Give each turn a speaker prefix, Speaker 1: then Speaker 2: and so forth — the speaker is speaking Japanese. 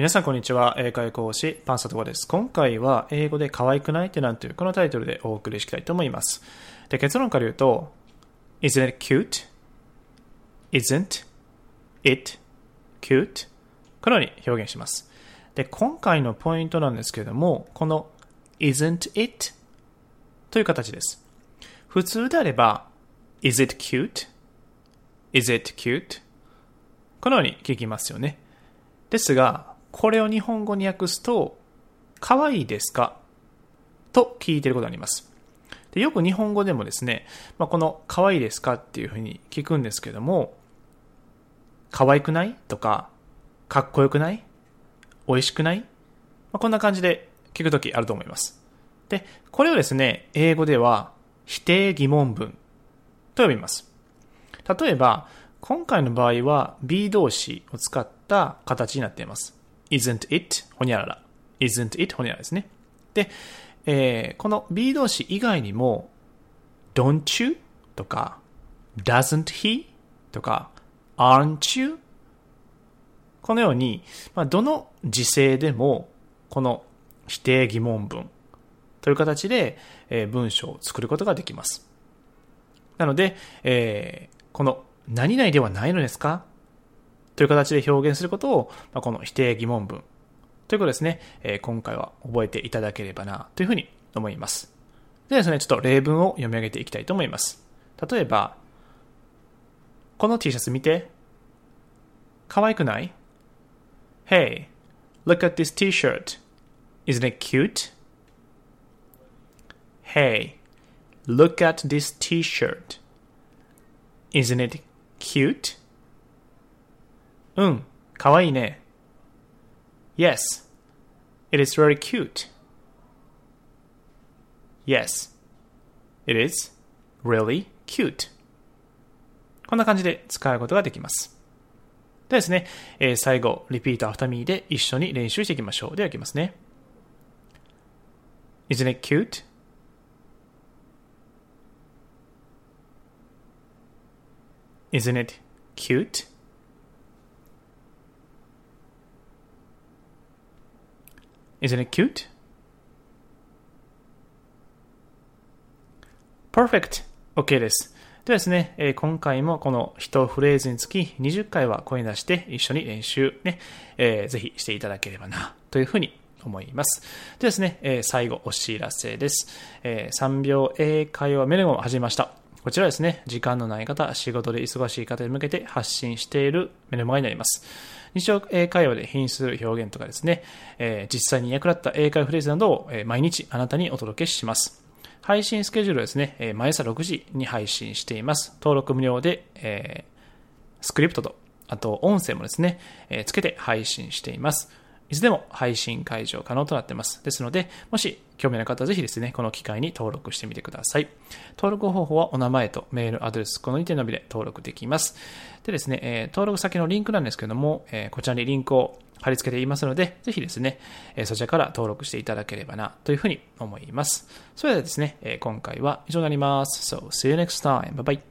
Speaker 1: 皆さんこんにちは。英会講師、パンサトコです。今回は英語で可愛くないってなんというこのタイトルでお送りしたいと思います。で、結論から言うと、Isn't it cute?Isn't it cute? このように表現します。で、今回のポイントなんですけれども、この Isn't it? という形です。普通であれば、Is it cute?Is it cute? このように聞きますよね。ですが、これを日本語に訳すと、可愛いですか？と聞いてることがあります。でよく日本語でもですね、まあ、この可愛いですかっていうふうに聞くんですけども、可愛くない？とか、かっこよくない？美味しくない、まあ、こんな感じで聞くときあると思います。で、これをですね、英語では否定疑問文と呼びます。例えば、今回の場合は B 動詞を使った形になっています。Isn't it ほにゃらら。isn't it ほにゃららですね。で、えー、この B 動詞以外にも don't you とか doesn't he とか aren't you このように、まあ、どの時制でもこの否定疑問文という形で、えー、文章を作ることができます。なので、えー、この何々ではないのですかという形で表現することを、まあ、この否定疑問文ということですね、えー、今回は覚えていただければなというふうに思います。でですね、ちょっと例文を読み上げていきたいと思います。例えば、この T シャツ見て。可愛くない ?Hey, look at this T-shirt. Isn't it cute? Hey, look at this T-shirt. Isn't it cute? うん、かわいいね。Yes, it is very cute. Yes, it is really cute. こんな感じで使うことができます。ではですね、えー、最後、 Repeat after me で一緒に練習していきましょう。ではいきますね。Isn't it cute? Isn't it cute? Isn't it cute? Perfect! OK です。ではですね、え、今回もこの一フレーズにつき20回は声出して一緒に練習ね、えー、ぜひしていただければな、というふうに思います。でですね、え、最後お知らせです。え、3秒英会話メネゴを始めました。こちらですね、時間のない方、仕事で忙しい方に向けて発信しているメルマガになります。日常会話で品質表現とかですね、えー、実際に役立った英会話フレーズなどを、毎日あなたにお届けします。配信スケジュールはですね、毎朝6時に配信しています。登録無料で、えー、スクリプトと、あと音声もですね、えー、つけて配信しています。いつでも配信解除可能となっています。ですので、もし興味のある方はぜひですね、この機会に登録してみてください。登録方法はお名前とメール、アドレス、この2点のみで登録できます。でですね、え、登録先のリンクなんですけども、え、こちらにリンクを貼り付けていますので、ぜひですね、え、そちらから登録していただければな、というふうに思います。それではですね、え、今回は以上になります。So, see you next time. Bye bye.